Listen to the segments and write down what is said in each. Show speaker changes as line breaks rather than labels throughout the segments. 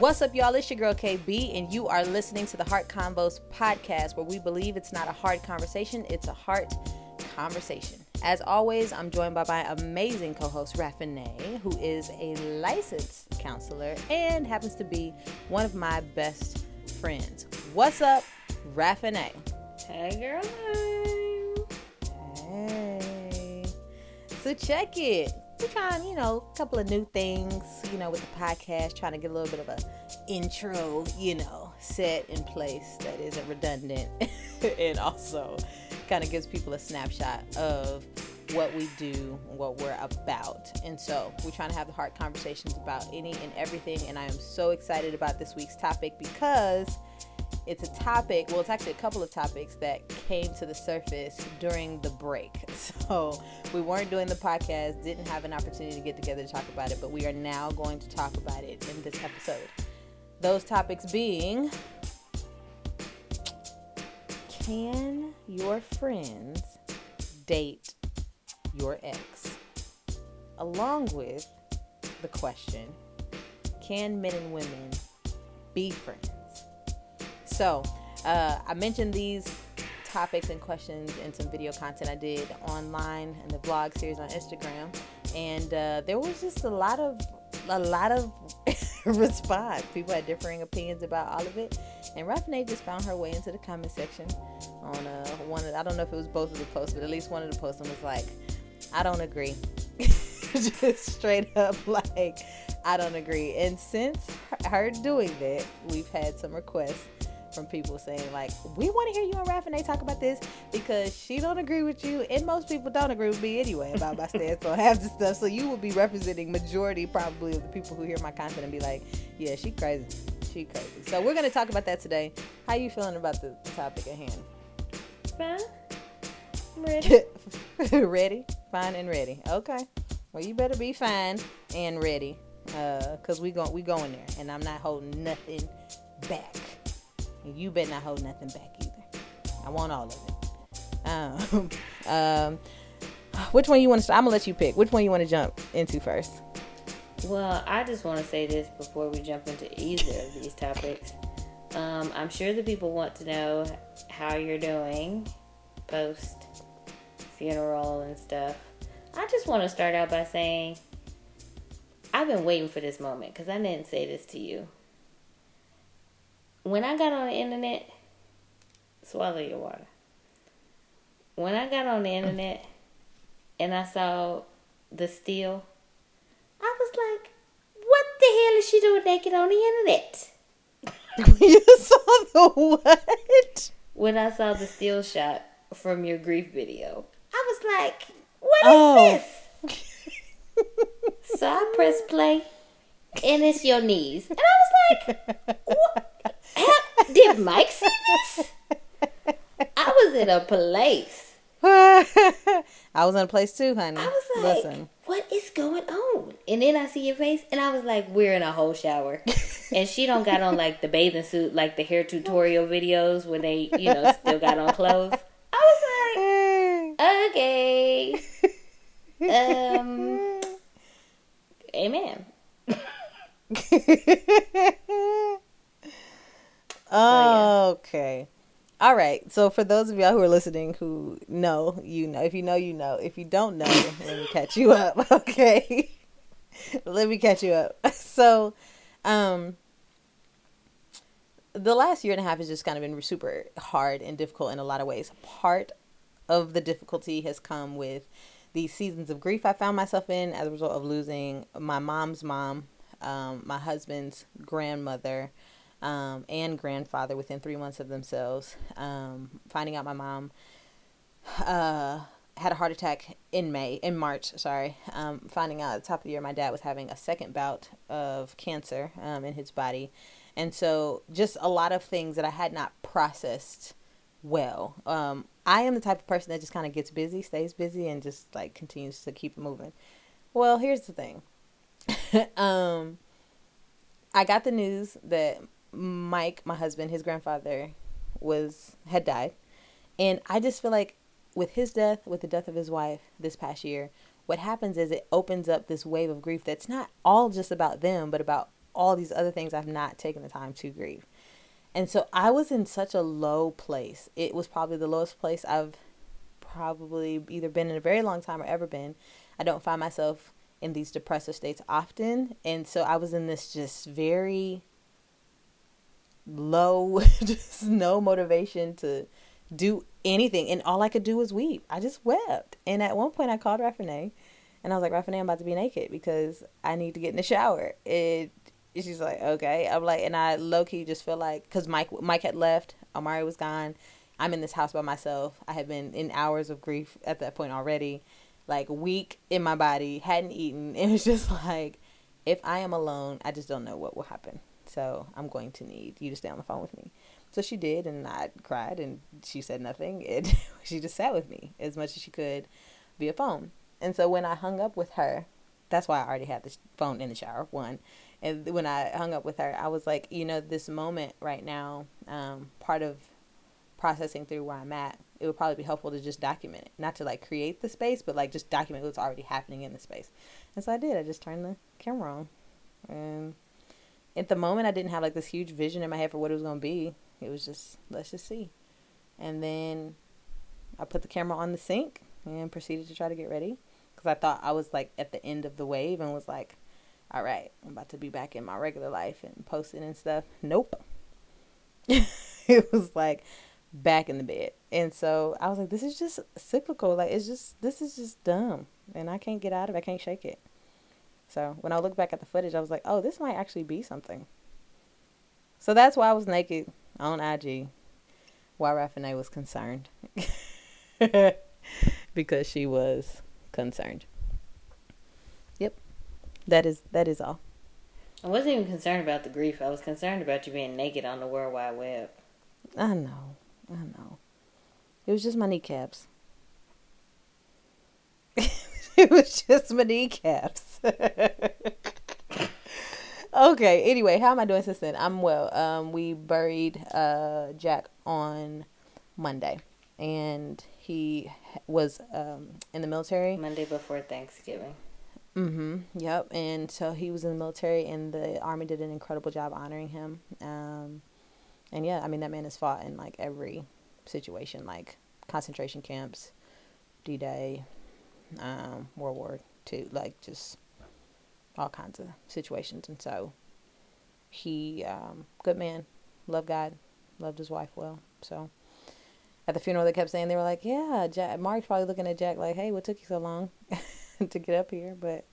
What's up, y'all? It's your girl KB, and you are listening to the Heart Convos podcast, where we believe it's not a hard conversation, it's a heart conversation. As always, I'm joined by my amazing co host, Raffinay, who is a licensed counselor and happens to be one of my best friends. What's up, Raffinay?
Hey, girl.
Hey. So, check it we're trying, you know, a couple of new things, you know, with the podcast, trying to get a little bit of a intro, you know, set in place that isn't redundant and also kind of gives people a snapshot of what we do, what we're about. And so we're trying to have the hard conversations about any and everything. And I am so excited about this week's topic because it's a topic, well, it's actually a couple of topics that came to the surface during the break. So we weren't doing the podcast, didn't have an opportunity to get together to talk about it, but we are now going to talk about it in this episode. Those topics being Can your friends date your ex? Along with the question Can men and women be friends? So, uh, I mentioned these topics and questions and some video content I did online in the vlog series on Instagram, and uh, there was just a lot of a lot of response. People had differing opinions about all of it, and Raffinay just found her way into the comment section on uh, one. Of, I don't know if it was both of the posts, but at least one of the posts and was like, "I don't agree." just straight up like, "I don't agree." And since her doing that, we've had some requests from people saying like, we want to hear you and Raffinay talk about this because she don't agree with you, and most people don't agree with me anyway about my stance on half the stuff. So you will be representing majority probably of the people who hear my content and be like, yeah, she crazy, she crazy. So we're gonna talk about that today. How you feeling about the topic at hand?
Fine. Ready.
ready, fine, and ready. Okay. Well, you better be fine and ready, uh, cause we go we going there, and I'm not holding nothing back. You better not hold nothing back either. I want all of it. Um, um, which one you want to? I'm gonna let you pick. Which one you want to jump into first?
Well, I just want to say this before we jump into either of these topics. Um, I'm sure the people want to know how you're doing post funeral and stuff. I just want to start out by saying I've been waiting for this moment because I didn't say this to you when I got on the internet, swallow your water. When I got on the internet and I saw the steal, I was like, what the hell is she doing naked on the internet?
you saw the what?
When I saw the steal shot from your grief video, I was like, what is oh. this? so I pressed play and it's your knees. And I was like, what? Did Mike see this? I was in a place.
I was in a place too, honey.
I was like, Listen. what is going on? And then I see your face, and I was like, we're in a whole shower. and she don't got on like the bathing suit, like the hair tutorial videos when they, you know, still got on clothes. I was like, okay. Um, amen.
Oh, okay. All right. So for those of y'all who are listening who know, you know. If you know, you know. If you don't know, let me catch you up. Okay. let me catch you up. So, um, the last year and a half has just kind of been super hard and difficult in a lot of ways. Part of the difficulty has come with the seasons of grief I found myself in as a result of losing my mom's mom, um, my husband's grandmother, um, and grandfather within three months of themselves. Um, finding out my mom uh, had a heart attack in May, in March, sorry. Um, finding out at the top of the year my dad was having a second bout of cancer um, in his body. And so just a lot of things that I had not processed well. Um, I am the type of person that just kind of gets busy, stays busy, and just like continues to keep moving. Well, here's the thing. um, I got the news that Mike, my husband, his grandfather was had died. And I just feel like with his death, with the death of his wife this past year, what happens is it opens up this wave of grief that's not all just about them, but about all these other things I've not taken the time to grieve. And so I was in such a low place. It was probably the lowest place I've probably either been in a very long time or ever been. I don't find myself in these depressive states often. And so I was in this just very low, just no motivation to do anything. And all I could do was weep. I just wept. And at one point I called Raffinay and I was like, Raffinay, I'm about to be naked because I need to get in the shower. It she's like, okay. I'm like, and I low key just feel like, cause Mike Mike had left, Amari was gone. I'm in this house by myself. I had been in hours of grief at that point already, like weak in my body, hadn't eaten. It was just like, if I am alone, I just don't know what will happen. So I'm going to need you to stay on the phone with me. So she did, and I cried, and she said nothing. It she just sat with me as much as she could via phone. And so when I hung up with her, that's why I already had the phone in the shower. One, and when I hung up with her, I was like, you know, this moment right now, um, part of processing through where I'm at, it would probably be helpful to just document it, not to like create the space, but like just document what's already happening in the space. And so I did. I just turned the camera on, and at the moment, I didn't have like this huge vision in my head for what it was gonna be. It was just let's just see, and then I put the camera on the sink and proceeded to try to get ready because I thought I was like at the end of the wave and was like all right, I'm about to be back in my regular life and posting and stuff. Nope. it was like back in the bed. And so I was like, this is just cyclical. Like, it's just, this is just dumb. And I can't get out of it. I can't shake it. So when I look back at the footage, I was like, oh, this might actually be something. So that's why I was naked on IG why Raffinay was concerned. because she was concerned. Yep. That is that is all.
I wasn't even concerned about the grief. I was concerned about you being naked on the World Wide Web.
I know. I know. It was just my kneecaps. it was just my kneecaps. okay, anyway, how am I doing since then? I'm well. Um, we buried uh, Jack on Monday, and he was um, in the military.
Monday before Thanksgiving.
Mm-hmm. Yep. And so he was in the military, and the army did an incredible job honoring him. Um, and yeah, I mean that man has fought in like every situation, like concentration camps, D Day, um, World War Two, like just all kinds of situations. And so he, um, good man, loved God, loved his wife well. So at the funeral, they kept saying they were like, "Yeah, Jack." Mark's probably looking at Jack like, "Hey, what took you so long?" to get up here, but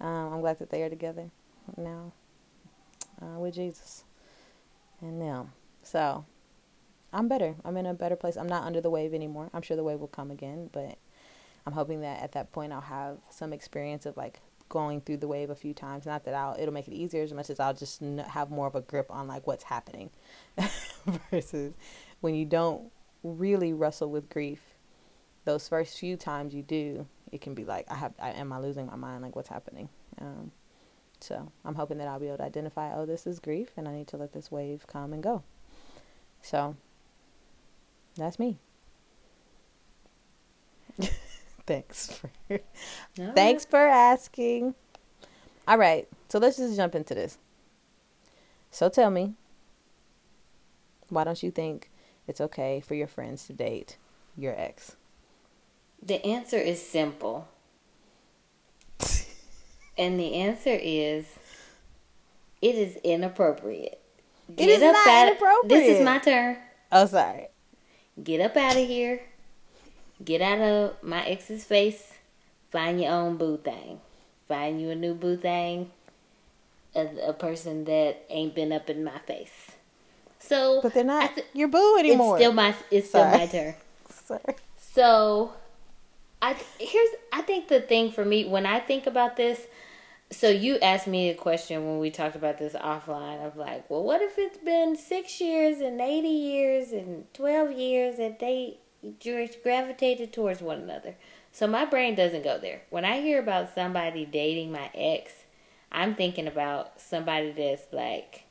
um, I'm glad that they are together now uh, with Jesus and now. So I'm better. I'm in a better place. I'm not under the wave anymore. I'm sure the wave will come again, but I'm hoping that at that point I'll have some experience of like going through the wave a few times. Not that I'll it'll make it easier as much as I'll just have more of a grip on like what's happening versus when you don't really wrestle with grief. Those first few times you do, it can be like I have I, am I losing my mind like what's happening um, so I'm hoping that I'll be able to identify oh this is grief and I need to let this wave come and go so that's me thanks for thanks for asking all right so let's just jump into this so tell me why don't you think it's okay for your friends to date your ex
the answer is simple. and the answer is it is inappropriate.
Get it is not inappropriate.
This is my turn.
Oh, sorry.
Get up out of here. Get out of my ex's face. Find your own boo thing. Find you a new boo thing. A, a person that ain't been up in my face. So,
but they're not th- your boo anymore.
It's still my. It's still my turn. Sorry. So I here's I think the thing for me when I think about this. So you asked me a question when we talked about this offline of like, well, what if it's been six years and eighty years and twelve years that they gravitated towards one another? So my brain doesn't go there. When I hear about somebody dating my ex, I'm thinking about somebody that's like,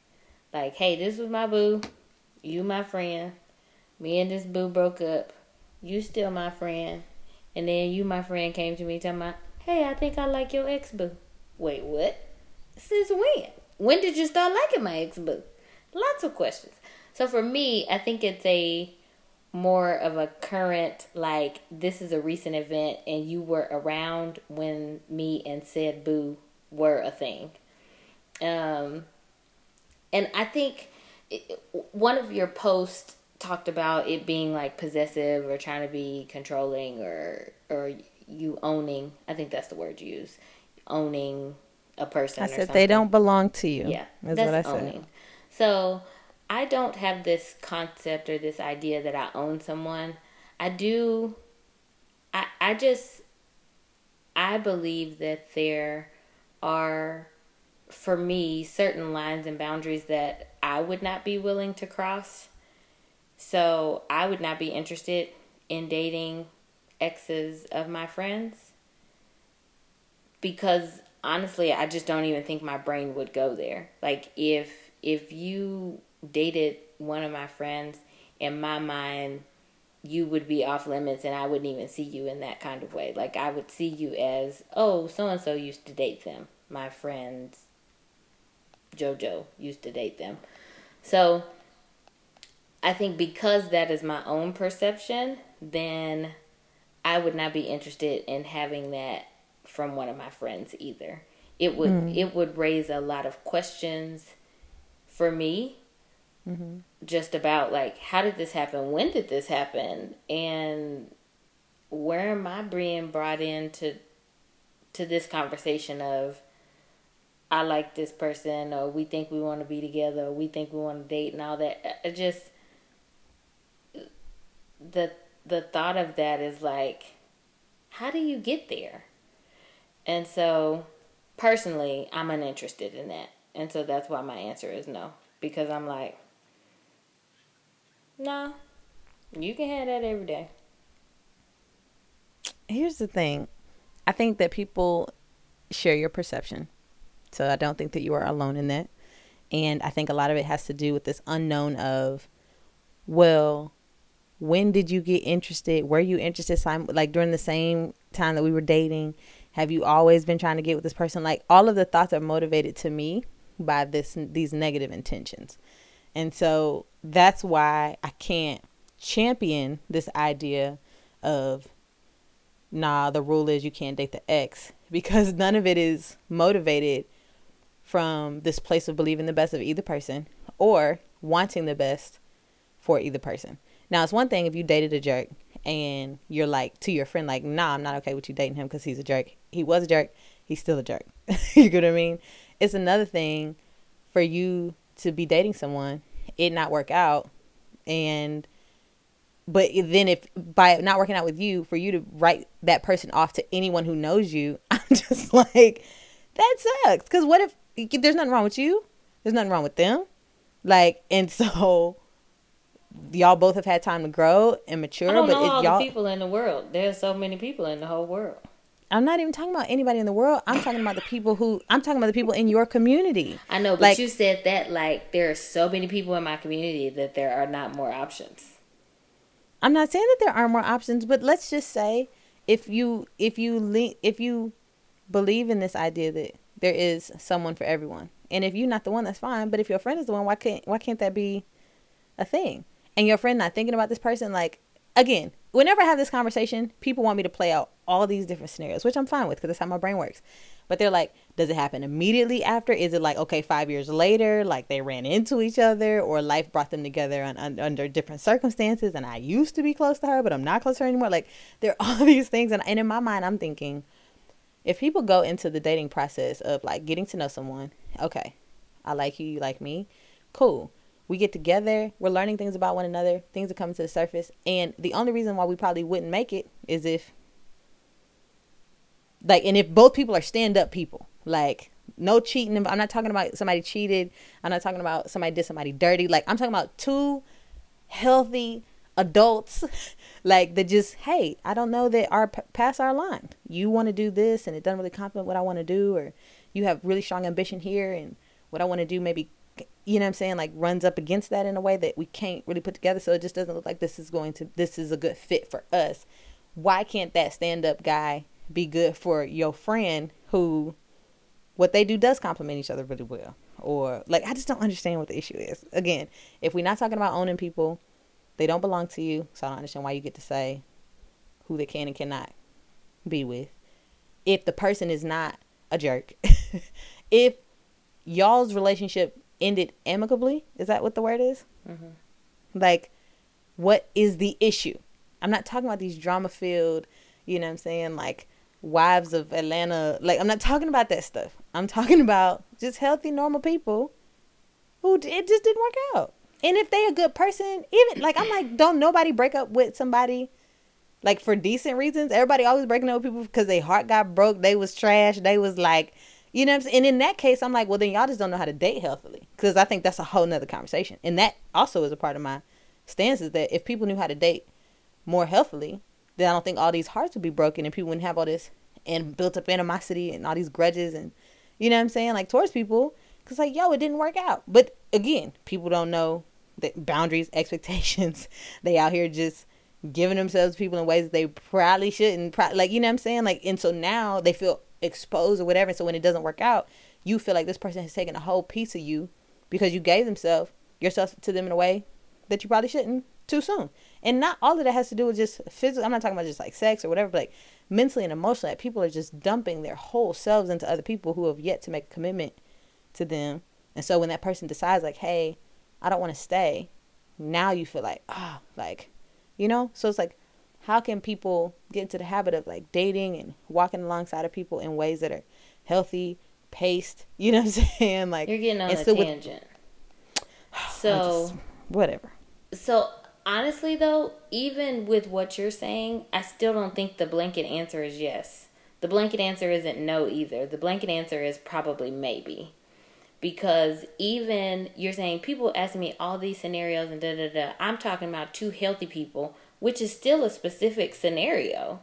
like, hey, this was my boo, you my friend, me and this boo broke up, you still my friend and then you, my friend, came to me talking about, hey, I think I like your ex boo. Wait, what? Since when? when did you start liking my ex boo? Lots of questions. So for me, I think it's a more of a current like this is a recent event and you were around when me and said boo were a thing. Um and I think it, one of your posts talked about it being like possessive or trying to be controlling or or you owning. I think that's the word you use. Owning a person.
I said they don't belong to you.
Yeah, that's what I said. Owning. So I don't have this concept or this idea that I own someone. I do. I I just I believe that there are for me certain lines and boundaries that I would not be willing to cross. So I would not be interested in dating exes of my friends because honestly I just don't even think my brain would go there. Like if if you dated one of my friends in my mind you would be off limits and I wouldn't even see you in that kind of way. Like I would see you as, oh, so and so used to date them. My friends JoJo used to date them. So I think because that is my own perception, then I would not be interested in having that from one of my friends either. It would mm. it would raise a lot of questions for me mm-hmm. just about like how did this happen? When did this happen? And where am I being brought into to this conversation of I like this person or we think we want to be together or we think we want to date and all that. It just the the thought of that is like how do you get there? And so personally, I'm uninterested in that. And so that's why my answer is no because I'm like nah. You can have that every day.
Here's the thing. I think that people share your perception so I don't think that you are alone in that. And I think a lot of it has to do with this unknown of, well, when did you get interested? Were you interested like during the same time that we were dating? Have you always been trying to get with this person? Like all of the thoughts are motivated to me by this these negative intentions. And so that's why I can't champion this idea of nah, the rule is you can't date the ex because none of it is motivated from this place of believing the best of either person or wanting the best for either person. Now, it's one thing if you dated a jerk and you're like to your friend, like, nah, I'm not okay with you dating him because he's a jerk. He was a jerk. He's still a jerk. you get what I mean? It's another thing for you to be dating someone, it not work out, and but then if by not working out with you, for you to write that person off to anyone who knows you, I'm just like, that sucks. Because what if there's nothing wrong with you. There's nothing wrong with them. Like, and so y'all both have had time to grow and mature.
I don't
but
know all
y'all,
the people in the world. There's so many people in the whole world.
I'm not even talking about anybody in the world. I'm talking about the people who I'm talking about the people in your community.
I know, but like, you said that like there are so many people in my community that there are not more options.
I'm not saying that there are more options, but let's just say if you if you le- if you believe in this idea that there is someone for everyone. And if you're not the one, that's fine. But if your friend is the one, why can't why can't that be a thing? And your friend not thinking about this person, like again, whenever I have this conversation, people want me to play out all these different scenarios, which I'm fine with because that's how my brain works. But they're like, does it happen immediately after? Is it like, okay, five years later, like they ran into each other or life brought them together on, on, under different circumstances? And I used to be close to her, but I'm not close to her anymore. Like, there are all these things. And, and in my mind, I'm thinking, if people go into the dating process of like getting to know someone, okay, I like you, you like me, cool. We get together, we're learning things about one another, things are coming to the surface. And the only reason why we probably wouldn't make it is if, like, and if both people are stand up people, like, no cheating. I'm not talking about somebody cheated. I'm not talking about somebody did somebody dirty. Like, I'm talking about two healthy adults like that just hey i don't know that our pass our line you want to do this and it doesn't really complement what i want to do or you have really strong ambition here and what i want to do maybe you know what i'm saying like runs up against that in a way that we can't really put together so it just doesn't look like this is going to this is a good fit for us why can't that stand up guy be good for your friend who what they do does complement each other really well. Or like I just don't understand what the issue is. Again, if we're not talking about owning people, they don't belong to you. So I don't understand why you get to say who they can and cannot be with. If the person is not a jerk, if y'all's relationship ended amicably, is that what the word is? Mm-hmm. Like, what is the issue? I'm not talking about these drama filled, you know what I'm saying, like wives of Atlanta. Like, I'm not talking about that stuff. I'm talking about just healthy, normal people who it just didn't work out. And if they a good person, even like I'm like, don't nobody break up with somebody like for decent reasons. Everybody always breaking up with people because their heart got broke. They was trash. They was like, you know what I'm saying? And in that case, I'm like, well, then y'all just don't know how to date healthily. Because I think that's a whole nother conversation. And that also is a part of my stance is that if people knew how to date more healthily, then I don't think all these hearts would be broken and people wouldn't have all this and built up animosity and all these grudges and, you know what I'm saying? Like towards people. Because, like, yo, it didn't work out. But again, people don't know the boundaries, expectations. they out here just giving themselves people in ways they probably shouldn't. Like, you know what I'm saying? Like, and so now they feel exposed or whatever. So when it doesn't work out, you feel like this person has taken a whole piece of you because you gave themselves yourself to them in a way that you probably shouldn't too soon. And not all of that has to do with just physical. I'm not talking about just like sex or whatever, but like mentally and emotionally. Like people are just dumping their whole selves into other people who have yet to make a commitment to them. And so when that person decides like, hey, I don't want to stay, now you feel like, ah, oh, like, you know? So it's like, how can people get into the habit of like dating and walking alongside of people in ways that are healthy, paced, you know what I'm saying? Like
You're getting on a tangent. With, so just,
whatever.
So honestly though, even with what you're saying, I still don't think the blanket answer is yes. The blanket answer isn't no either. The blanket answer is probably maybe because even you're saying people asking me all these scenarios and da da da. I'm talking about two healthy people, which is still a specific scenario,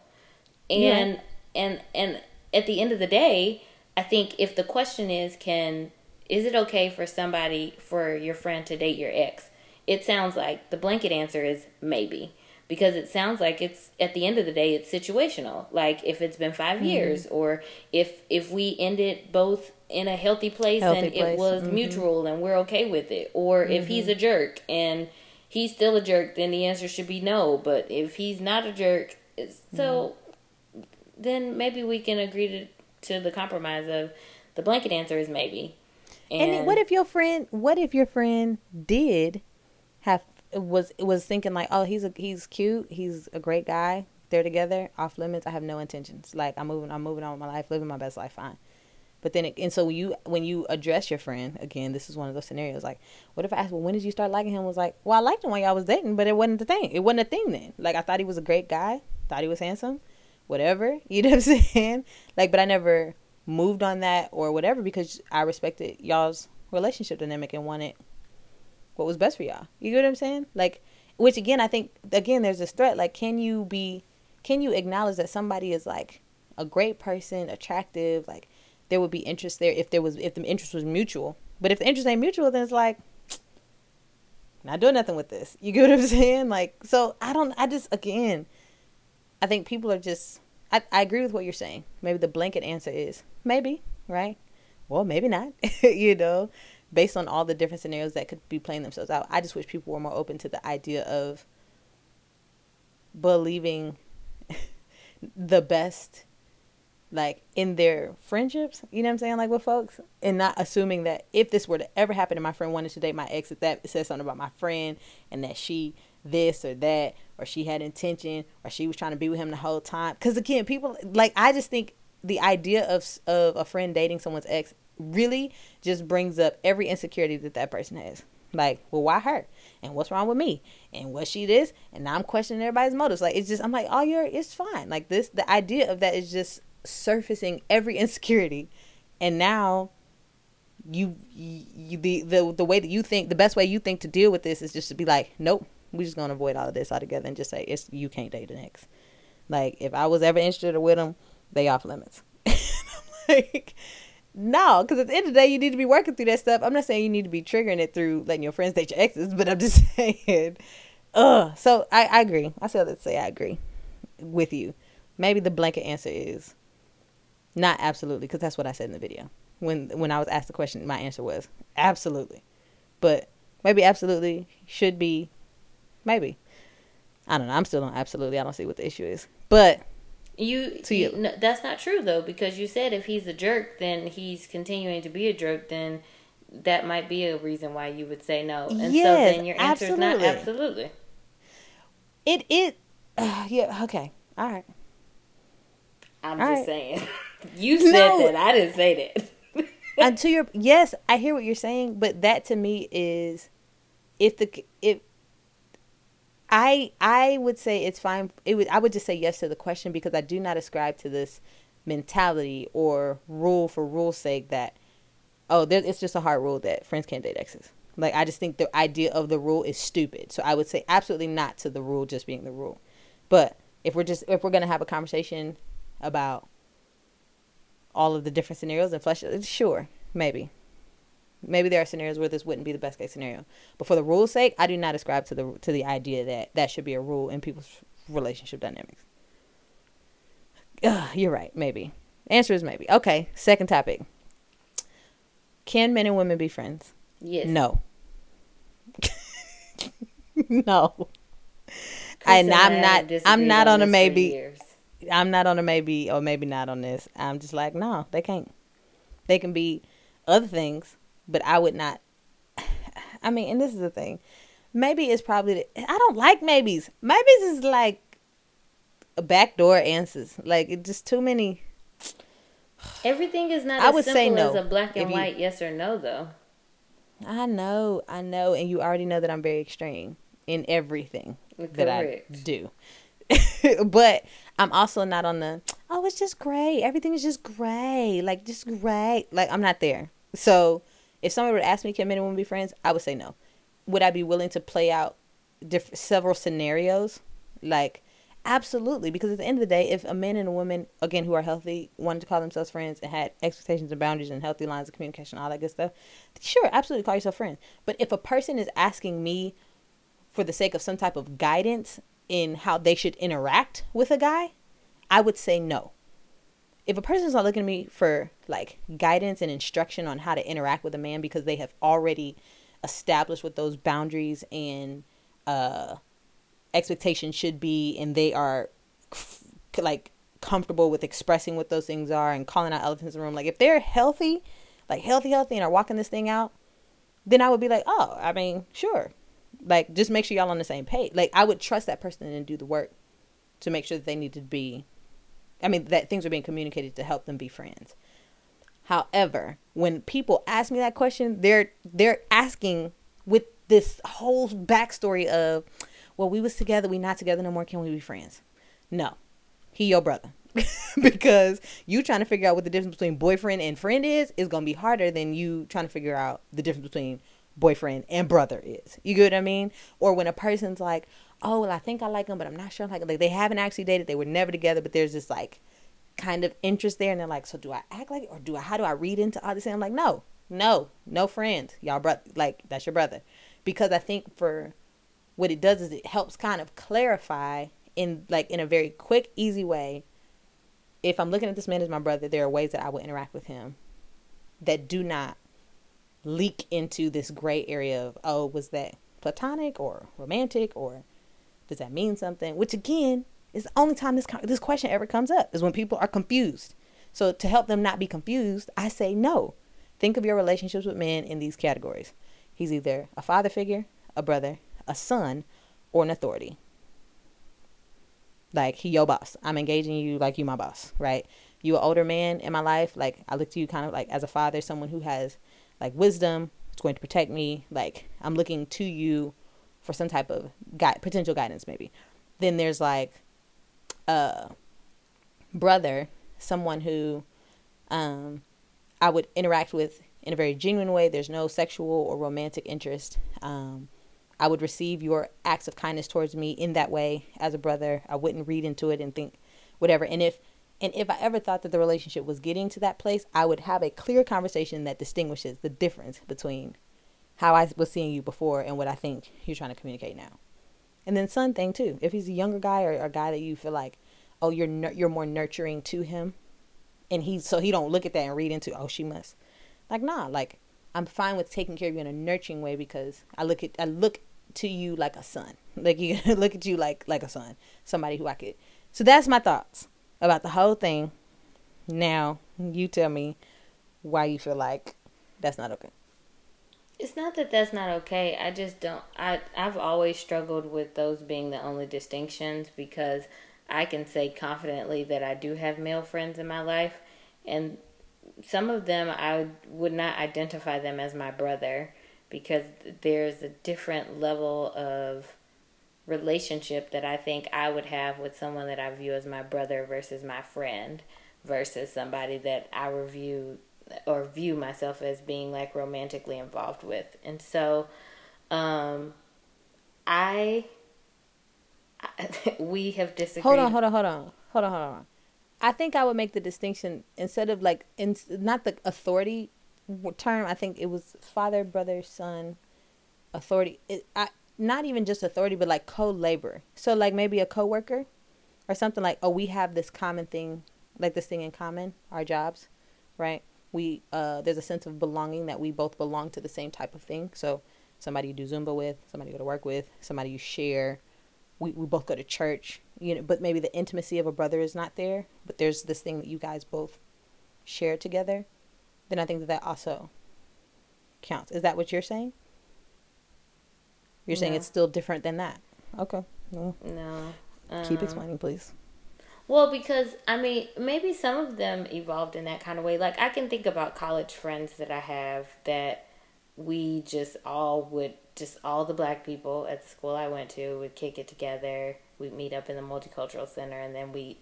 and yeah. and and at the end of the day, I think if the question is, can is it okay for somebody for your friend to date your ex? It sounds like the blanket answer is maybe because it sounds like it's at the end of the day it's situational like if it's been 5 mm-hmm. years or if if we ended both in a healthy place healthy and place. it was mm-hmm. mutual and we're okay with it or mm-hmm. if he's a jerk and he's still a jerk then the answer should be no. But if he's not a jerk so mm-hmm. then maybe we can agree to to the compromise of the blanket answer is maybe.
And, and what if your friend what if your friend did have was was thinking like oh he's a he's cute he's a great guy they're together off limits i have no intentions like i'm moving i'm moving on with my life living my best life fine but then, it, and so when you when you address your friend again, this is one of those scenarios. Like, what if I asked, well, when did you start liking him? Was like, well, I liked him when y'all was dating, but it wasn't the thing. It wasn't a thing then. Like, I thought he was a great guy, thought he was handsome, whatever. You know what I'm saying? Like, but I never moved on that or whatever because I respected y'all's relationship dynamic and wanted what was best for y'all. You get what I'm saying? Like, which again, I think again, there's this threat. Like, can you be, can you acknowledge that somebody is like a great person, attractive, like there would be interest there if there was if the interest was mutual. But if the interest ain't mutual, then it's like not doing nothing with this. You get what I'm saying? Like so I don't I just again I think people are just I, I agree with what you're saying. Maybe the blanket answer is maybe, right? Well, maybe not. you know, based on all the different scenarios that could be playing themselves out. I just wish people were more open to the idea of believing the best like in their friendships, you know what I'm saying, like with folks, and not assuming that if this were to ever happen and my friend wanted to date my ex, that that says something about my friend and that she this or that or she had intention or she was trying to be with him the whole time. Because again, people like I just think the idea of of a friend dating someone's ex really just brings up every insecurity that that person has. Like, well, why her? And what's wrong with me? And what she this? And now I'm questioning everybody's motives. Like, it's just I'm like, oh, you're it's fine. Like this, the idea of that is just surfacing every insecurity. And now you, you the, the the way that you think the best way you think to deal with this is just to be like nope we're just gonna avoid all of this altogether and just say it's you can't date an ex like if i was ever interested with them they off limits. Like no because at the end of the day you need to be working through that stuff. I'm not saying you need to be triggering it through letting your friends date your exes but i'm just saying uh so i, I agree. I said let's say i agree with you. Maybe the blanket answer is not absolutely, because that's what I said in the video. when when I was asked the question, my answer was absolutely. But maybe absolutely should be maybe. I don't know. I'm still on absolutely. I don't see what the issue is. But
you, you no, that's not true though because you said if he's a jerk, then he's continuing to be a jerk. Then that might be a reason why you would say no. And yes, so then your answer absolutely. is not absolutely.
It it uh, yeah okay all right.
I'm all just right. saying. you said no. that. I didn't say that.
to your yes, I hear what you're saying, but that to me is if the if I I would say it's fine. It would I would just say yes to the question because I do not ascribe to this mentality or rule for rule's sake that oh there, it's just a hard rule that friends can't date exes. Like I just think the idea of the rule is stupid. So I would say absolutely not to the rule just being the rule. But if we're just if we're gonna have a conversation about all of the different scenarios and flesh, uh, sure, maybe maybe there are scenarios where this wouldn't be the best case scenario. But for the rule's sake, I do not ascribe to the to the idea that that should be a rule in people's relationship dynamics. Ugh, you're right. Maybe. Answer is maybe. Okay. Second topic. Can men and women be friends?
Yes.
No. no. And I'm not. I'm not on a maybe. I'm not on a maybe or maybe not on this. I'm just like, no, they can't. They can be other things, but I would not. I mean, and this is the thing. Maybe it's probably. The, I don't like maybes. Maybes is like a backdoor answers. Like it's just too many.
Everything is not I would say no. as a black and white yes or no, though.
I know, I know, and you already know that I'm very extreme in everything Correct. that I do. but I'm also not on the oh, it's just great. Everything is just great, like just great. Like I'm not there. So if somebody would ask me, can men and women be friends? I would say no. Would I be willing to play out diff- several scenarios? Like, absolutely. Because at the end of the day, if a man and a woman, again, who are healthy, wanted to call themselves friends and had expectations and boundaries and healthy lines of communication, all that good stuff, sure, absolutely call yourself friends. But if a person is asking me for the sake of some type of guidance in how they should interact with a guy, I would say no. If a person's not looking at me for like guidance and instruction on how to interact with a man because they have already established what those boundaries and uh expectations should be and they are like comfortable with expressing what those things are and calling out elephants in the room like if they're healthy like healthy healthy and are walking this thing out then i would be like oh i mean sure like just make sure y'all on the same page like i would trust that person and do the work to make sure that they need to be I mean, that things are being communicated to help them be friends. However, when people ask me that question, they're they're asking with this whole backstory of, well, we was together, we not together no more. Can we be friends? No, he your brother. because you trying to figure out what the difference between boyfriend and friend is is gonna be harder than you trying to figure out the difference between boyfriend and brother is. You get what I mean? Or when a person's like, oh well I think I like him, but I'm not sure. I Like him. like they haven't actually dated, they were never together, but there's this like kind of interest there, and they're like, so do I act like, it or do I? How do I read into all this? And I'm like, no, no, no friend, y'all brother, like that's your brother, because I think for what it does is it helps kind of clarify in like in a very quick, easy way. If I'm looking at this man as my brother, there are ways that I will interact with him that do not leak into this gray area of oh was that platonic or romantic or does that mean something? Which again is the only time this this question ever comes up is when people are confused. So to help them not be confused, I say no. Think of your relationships with men in these categories. He's either a father figure, a brother, a son, or an authority. Like he your boss. I'm engaging you like you my boss, right? You an older man in my life. Like I look to you kind of like as a father, someone who has like wisdom, it's going to protect me. Like I'm looking to you for some type of potential guidance maybe. Then there's like a brother, someone who um, I would interact with in a very genuine way. There's no sexual or romantic interest. Um, I would receive your acts of kindness towards me in that way as a brother. I wouldn't read into it and think whatever. And if and if I ever thought that the relationship was getting to that place, I would have a clear conversation that distinguishes the difference between how I was seeing you before and what I think you're trying to communicate now. And then son thing too. If he's a younger guy or a guy that you feel like, oh, you're you're more nurturing to him, and he so he don't look at that and read into, oh, she must Like, nah, like I'm fine with taking care of you in a nurturing way because I look at I look to you like a son. Like you look at you like like a son, somebody who I could. So that's my thoughts about the whole thing. Now you tell me why you feel like that's not okay.
It's not that that's not okay. I just don't. I I've always struggled with those being the only distinctions because I can say confidently that I do have male friends in my life, and some of them I would not identify them as my brother because there's a different level of relationship that I think I would have with someone that I view as my brother versus my friend versus somebody that I review or view myself as being like romantically involved with. And so um I, I we have disagreed.
Hold on, hold on, hold on. Hold on, hold on. I think I would make the distinction instead of like in not the authority term. I think it was father, brother, son, authority. It, I not even just authority, but like co-labor. So like maybe a coworker or something like, oh, we have this common thing, like this thing in common, our jobs, right? We uh, there's a sense of belonging that we both belong to the same type of thing. So somebody you do Zumba with, somebody you go to work with, somebody you share. We we both go to church, you know, but maybe the intimacy of a brother is not there, but there's this thing that you guys both share together. Then I think that that also counts. Is that what you're saying? You're saying it's still different than that. Okay.
No. no.
Keep um, explaining, please.
Well, because I mean, maybe some of them evolved in that kind of way. Like I can think about college friends that I have that we just all would just all the black people at the school I went to would kick it together. We'd meet up in the multicultural center and then we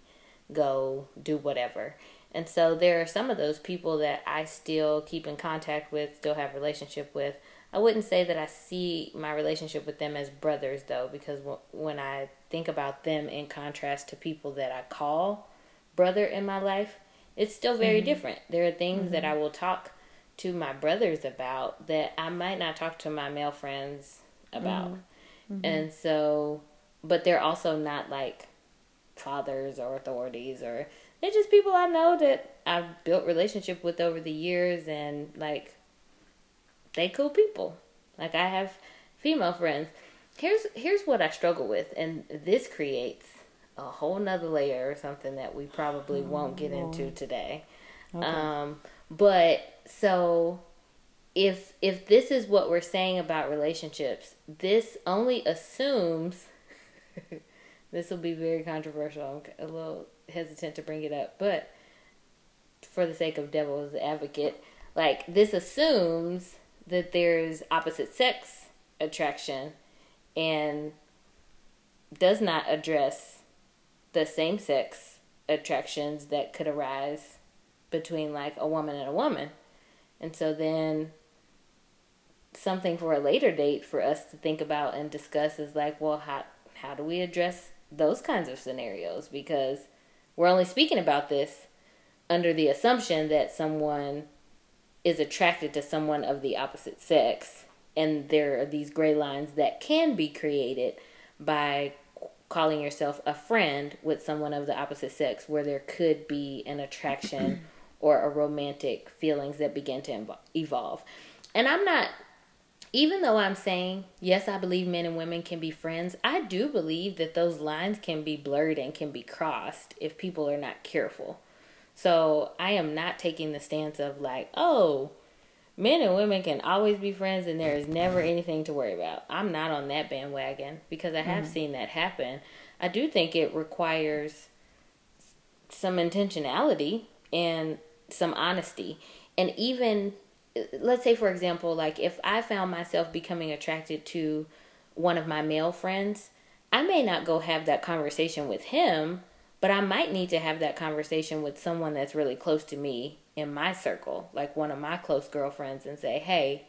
go do whatever. And so there are some of those people that I still keep in contact with, still have relationship with, I wouldn't say that I see my relationship with them as brothers though, because when I think about them in contrast to people that I call brother in my life, it's still very mm-hmm. different. There are things mm-hmm. that I will talk to my brothers about that I might not talk to my male friends about. Mm-hmm. mm-hmm. And so, but they're also not like fathers or authorities or they're just people I know that I've built relationship with over the years and like they cool people. Like I have female friends. Here's here's what I struggle with, and this creates a whole nother layer or something that we probably won't get into today. Okay. Um, but so if if this is what we're saying about relationships, this only assumes this will be very controversial. I'm a little hesitant to bring it up, but for the sake of devil's advocate, like this assumes that there's opposite sex attraction and does not address the same sex attractions that could arise between like a woman and a woman. And so then something for a later date for us to think about and discuss is like, well, how how do we address those kinds of scenarios because we're only speaking about this under the assumption that someone is attracted to someone of the opposite sex and there are these gray lines that can be created by calling yourself a friend with someone of the opposite sex where there could be an attraction or a romantic feelings that begin to evolve. And i'm not even though i'm saying yes i believe men and women can be friends i do believe that those lines can be blurred and can be crossed if people are not careful so I am not taking the stance of like, oh, men and women can always be friends and there is never anything to worry about. I'm not on that bandwagon because I have mm-hmm. seen that happen. I do think it requires some intentionality and some honesty. And even, let's say, for example, like if I found myself becoming attracted to one of my male friends, I may not go have that conversation with him but I might need to have that conversation with someone that's really close to me in my circle, like one of my close girlfriends, and say, hey,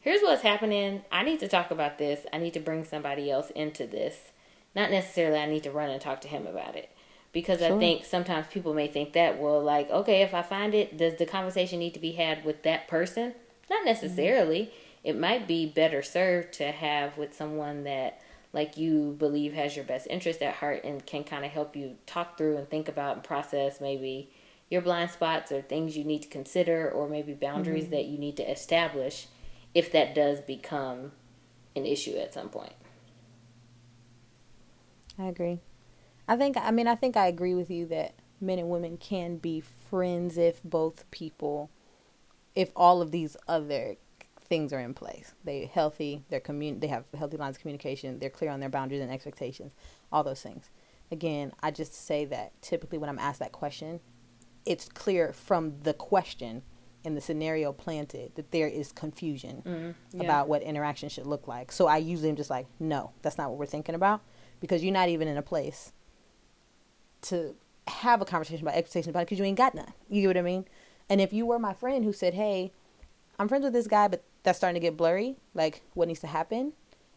here's what's happening. I need to talk about this. I need to bring somebody else into this. Not necessarily I need to run and talk to him about it. Because sure. I think sometimes people may think that, well, like, okay, if I find it, does the conversation need to be had with that person? Not necessarily. Mm-hmm. It might be better served to have with someone that like you believe has your best interest at heart and can kind of help you talk through and think about and process maybe your blind spots or things you need to consider or maybe boundaries mm-hmm. that you need to establish if that does become an issue at some point.
I agree. I think I mean I think I agree with you that men and women can be friends if both people if all of these other things are in place. They healthy, they're commun- they have healthy lines of communication, they're clear on their boundaries and expectations, all those things. Again, I just say that typically when I'm asked that question, it's clear from the question and the scenario planted that there is confusion mm, yeah. about what interaction should look like. So I usually am just like, no, that's not what we're thinking about because you're not even in a place to have a conversation about expectations about it because you ain't got none. You get what I mean? And if you were my friend who said, hey, I'm friends with this guy, but that's starting to get blurry, like what needs to happen,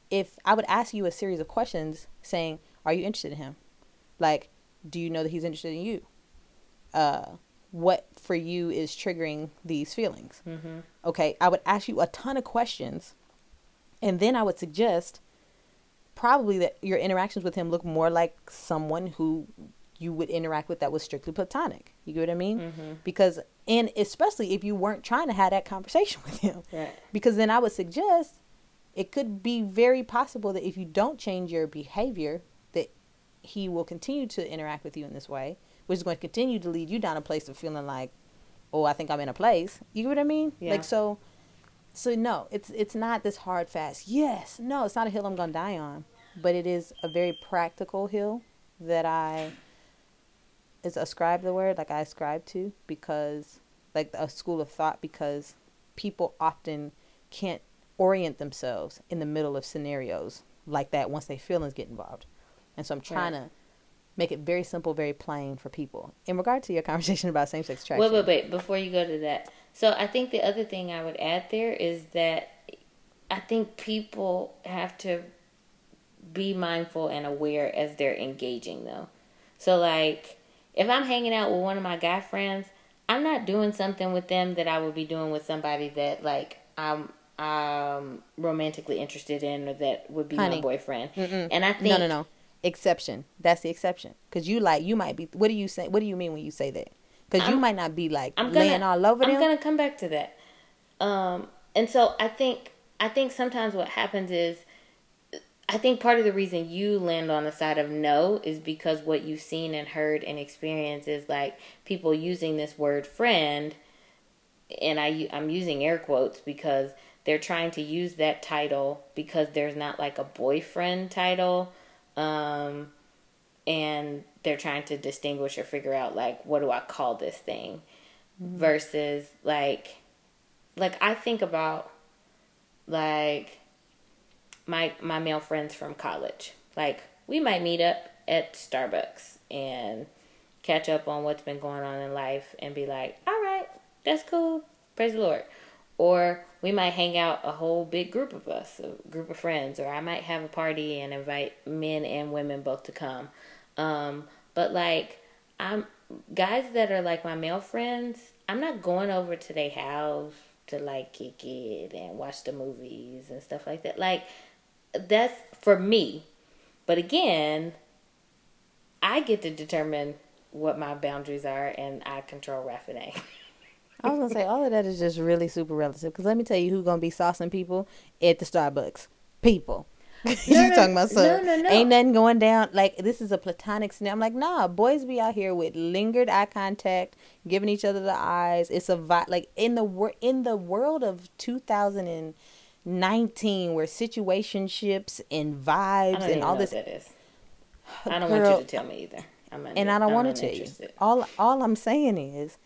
if I would ask you a series of questions saying, are you interested in him? Like, do you know that he's interested in you? Uh, what for you is triggering these feelings? Mm-hmm. Okay, I would ask you a ton of questions, and then I would suggest probably that your interactions with him look more like someone who you would interact with that was strictly platonic. You get what I mean? Mm-hmm. Because and especially if you weren't trying to have that conversation with him, right. because then I would suggest it could be very possible that if you don't change your behavior, that he will continue to interact with you in this way, which is going to continue to lead you down a place of feeling like, oh, I think I'm in a place. You get what I mean? Yeah. Like so. So no, it's it's not this hard fast. Yes, no, it's not a hill I'm gonna die on, but it is a very practical hill that I is ascribe the word like I ascribe to because like a school of thought because people often can't orient themselves in the middle of scenarios like that once their feelings get involved. And so I'm trying right. to make it very simple, very plain for people. In regard to your conversation about same sex attraction.
Wait, wait, wait, before you go to that. So I think the other thing I would add there is that I think people have to be mindful and aware as they're engaging though. So like if I'm hanging out with one of my guy friends, I'm not doing something with them that I would be doing with somebody that like I'm um romantically interested in or that would be Honey. my boyfriend. Mm-mm. And I think
no, no, no, exception. That's the exception because you like you might be. What do you say? What do you mean when you say that? Because you might not be like I'm gonna, laying all over them.
I'm gonna come back to that. Um, and so I think I think sometimes what happens is I think part of the reason you land on the side of no is because what you've seen and heard and experienced is like people using this word friend, and I I'm using air quotes because they're trying to use that title because there's not like a boyfriend title, um, and they're trying to distinguish or figure out like what do I call this thing, mm-hmm. versus like, like I think about like my my male friends from college. Like we might meet up at Starbucks and catch up on what's been going on in life and be like, "All right, that's cool. Praise the Lord." Or we might hang out a whole big group of us, a group of friends, or I might have a party and invite men and women both to come. Um, but like I'm guys that are like my male friends, I'm not going over to their house to like kick it and watch the movies and stuff like that. Like that's for me. But again, I get to determine what my boundaries are, and I control Raffina.
I was gonna say all of that is just really super relative. Because let me tell you, who's gonna be saucing people at the Starbucks? People. No, you no, talking about no, no, no. ain't nothing going down. Like this is a platonic scenario. I'm like, nah, boys be out here with lingered eye contact, giving each other the eyes. It's a vibe. like in the wor- in the world of 2000 and 19 where situationships and vibes and all this.
I don't Girl, want you to tell me either.
and I don't want to tell you. All all I'm saying is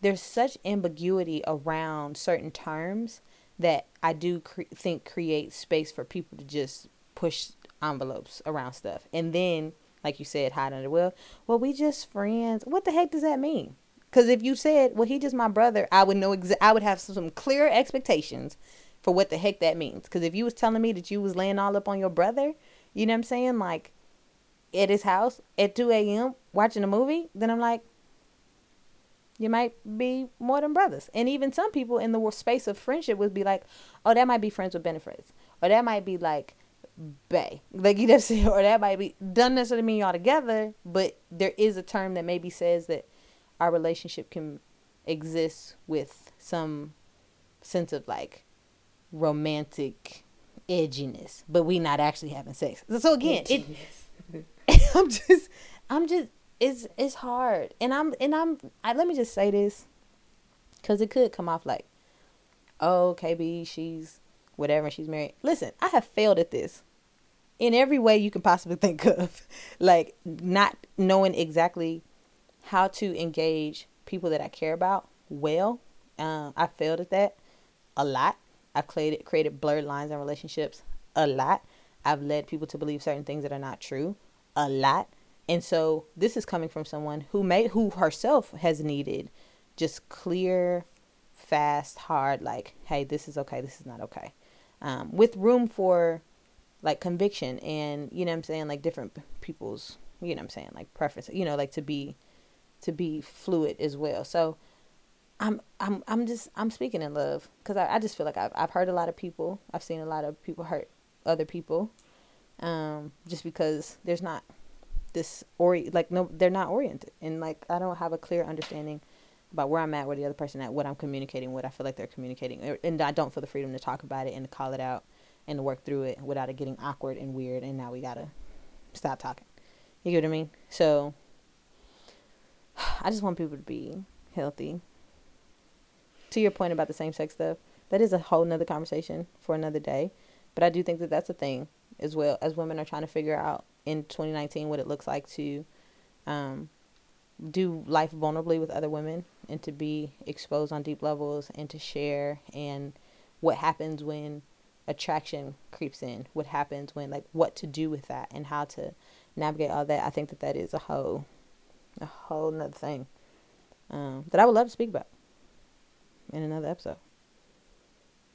there's such ambiguity around certain terms that I do cre- think creates space for people to just push envelopes around stuff. And then, like you said, hide under well, well, we just friends. What the heck does that mean? Because if you said, well, he just my brother, I would know. Exa- I would have some, some clear expectations for what the heck that means. Because if you was telling me that you was laying all up on your brother, you know what I'm saying, like at his house at 2 a.m. watching a movie, then I'm like, you might be more than brothers. And even some people in the space of friendship would be like, oh, that might be friends with benefits, or that might be like bay, like you just say, or that might be doesn't necessarily mean y'all together, but there is a term that maybe says that our relationship can exist with some sense of like romantic edginess, but we not actually having sex. So again, it I'm just I'm just it's it's hard. And I'm and I'm I, let me just say this cuz it could come off like oh, KB, she's whatever, she's married. Listen, I have failed at this in every way you can possibly think of. like not knowing exactly how to engage people that I care about well. Um, I failed at that a lot. I've created created blurred lines in relationships a lot. I've led people to believe certain things that are not true a lot. And so this is coming from someone who may who herself has needed just clear, fast, hard like, hey, this is okay, this is not okay. Um, with room for like conviction and you know what I'm saying, like different people's, you know what I'm saying, like preference, you know, like to be to be fluid as well. So I'm I'm I'm just I'm speaking in love because I, I just feel like I've I've hurt a lot of people. I've seen a lot of people hurt other people, um, just because there's not this or like no they're not oriented and like I don't have a clear understanding about where I'm at, where the other person at, what I'm communicating, what I feel like they're communicating, and I don't feel the freedom to talk about it and to call it out and to work through it without it getting awkward and weird. And now we gotta stop talking. You get what I mean? So I just want people to be healthy. To your point about the same sex stuff, that is a whole nother conversation for another day. But I do think that that's a thing as well as women are trying to figure out in 2019 what it looks like to um, do life vulnerably with other women and to be exposed on deep levels and to share and what happens when attraction creeps in what happens when like what to do with that and how to navigate all that i think that that is a whole a whole nother thing um, that i would love to speak about in another episode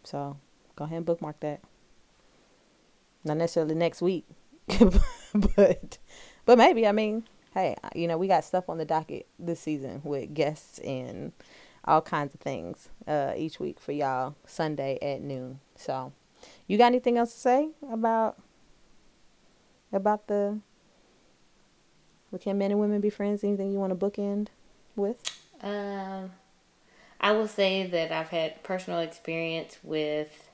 so go ahead and bookmark that not necessarily next week but but maybe i mean hey, you know, we got stuff on the docket this season with guests and all kinds of things uh, each week for y'all Sunday at noon. So, you got anything else to say about about the can men and women be friends? Anything you want to bookend with?
Um, I will say that I've had personal experience with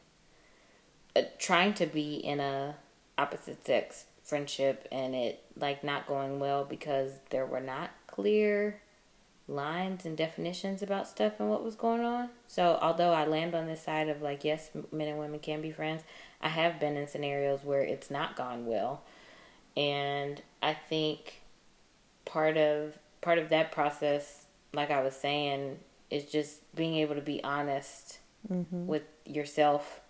uh, trying to be in a opposite sex friendship and it like not going well because there were not clear lines and definitions about stuff and what was going on. So, although I land on this side of like, yes, men and women can be friends, I have been in scenarios where it's not gone well. And I think part of part of that process, like I was saying, is just being able to be honest mm-hmm. with yourself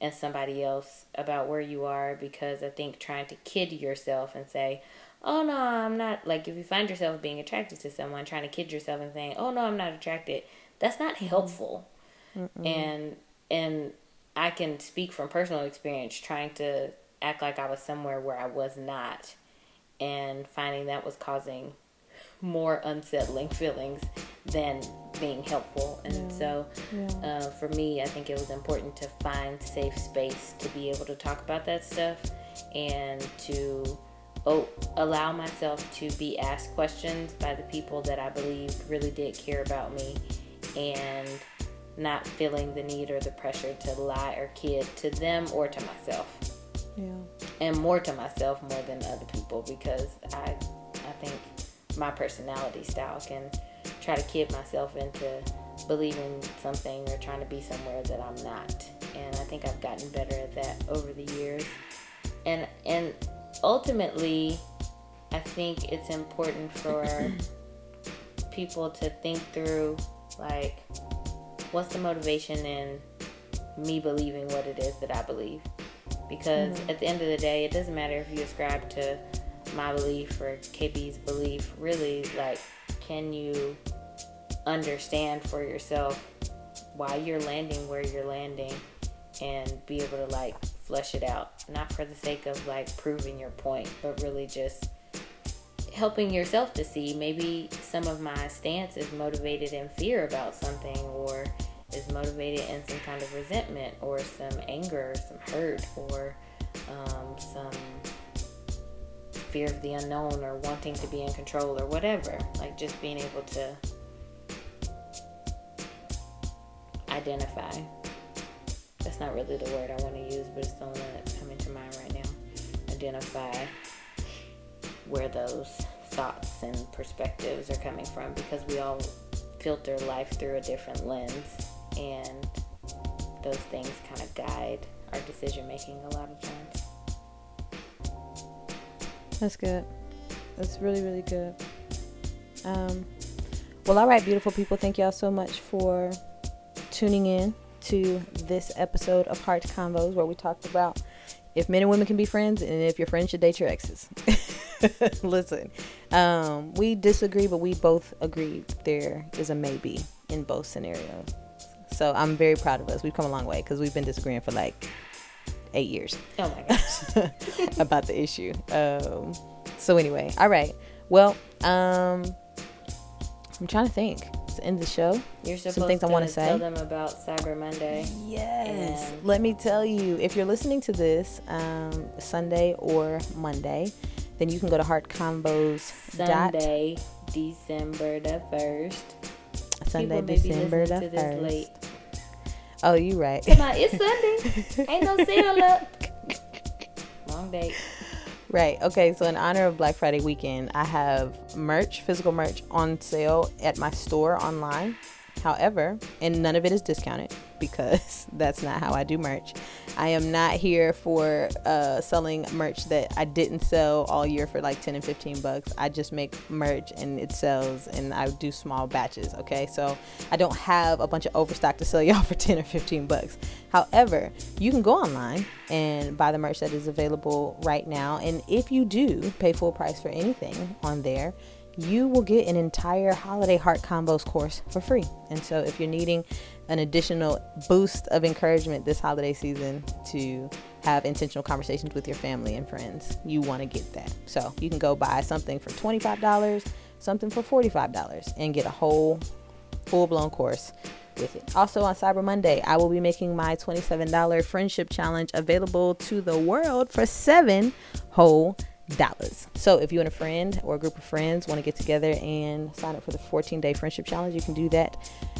and somebody else about where you are because I think trying to kid yourself and say, oh no, I'm not, like if you find yourself being attracted to someone, trying to kid yourself and saying, oh no, I'm not attracted, that's not helpful. Mm-mm. And, and I can speak from personal experience trying to act like I was somewhere where I was not and finding that was causing more unsettling feelings than being helpful. And yeah. so, yeah. Uh, for me, I think it was important to find safe space to be able to talk about that stuff and to oh, allow myself to be asked questions by the people that I believe really did care about me and not feeling the need or the pressure to lie or kid to them or to myself. Yeah. And more to myself more than other people because I I think my personality style can try to kid myself into believing something or trying to be somewhere that I'm not. And I think I've gotten better at that over the years. And and ultimately, I think it's important for people to think through like what's the motivation in me believing what it is that I believe. Because mm-hmm. at the end of the day, it doesn't matter if you ascribe to my belief or KB's belief, really, like, can you understand for yourself why you're landing where you're landing and be able to, like, flesh it out? Not for the sake of, like, proving your point, but really just helping yourself to see maybe some of my stance is motivated in fear about something or is motivated in some kind of resentment or some anger or some hurt or um, some fear of the unknown or wanting to be in control or whatever. Like just being able to identify. That's not really the word I want to use, but it's the one that's coming to mind right now. Identify where those thoughts and perspectives are coming from because we all filter life through a different lens and those things kind of guide our decision making a lot of times.
That's good. That's really, really good. Um, well, all right, beautiful people. Thank y'all so much for tuning in to this episode of Heart Convos where we talked about if men and women can be friends and if your friends should date your exes. Listen, um, we disagree, but we both agree there is a maybe in both scenarios. So I'm very proud of us. We've come a long way because we've been disagreeing for like eight years.
Oh my gosh.
about the issue. Um, so anyway, all right. Well, um, I'm trying to think. The end the show.
You're supposed
Some things I
to
want to say.
tell them about Cyber Monday.
Yes.
And-
Let me tell you, if you're listening to this um, Sunday or Monday, then you can go to heartconvos. dot-
Sunday, December the first.
Sunday,
People
December the
listening to this late.
first. Oh, you right.
Come on, it's Sunday. Ain't no sale up. Long date.
Right. Okay. So in honor of Black Friday weekend, I have merch, physical merch on sale at my store online. However, and none of it is discounted because that's not how I do merch. I am not here for uh, selling merch that I didn't sell all year for like 10 and 15 bucks. I just make merch and it sells and I do small batches. Okay. So I don't have a bunch of overstock to sell y'all for 10 or 15 bucks. However, you can go online and buy the merch that is available right now. And if you do pay full price for anything on there, you will get an entire holiday Heart Convos course for free. And so if you're needing an additional boost of encouragement this holiday season to have intentional conversations with your family and friends, you want to get that. So you can go buy something for $25, something for $45 and get a whole full blown course with it. Also on Cyber Monday, I will be making my $27 friendship challenge available to the world for seven whole dollars. So if you and a friend or a group of friends want to get together and sign up for the 14 day friendship challenge, you can do that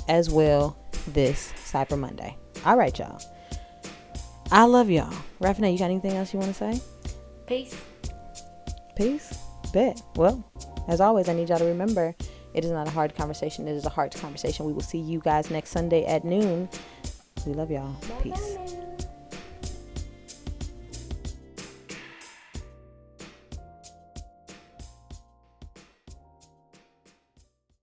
as well this Cyber Monday. All right, y'all. I love y'all. Raffina, you got anything else you want to say?
Peace.
Peace. Bet. Well, as always, I need y'all to remember it is not a hard conversation. It is a heart conversation. We will see you guys next Sunday at noon. We love y'all. Peace.
Bye-bye now.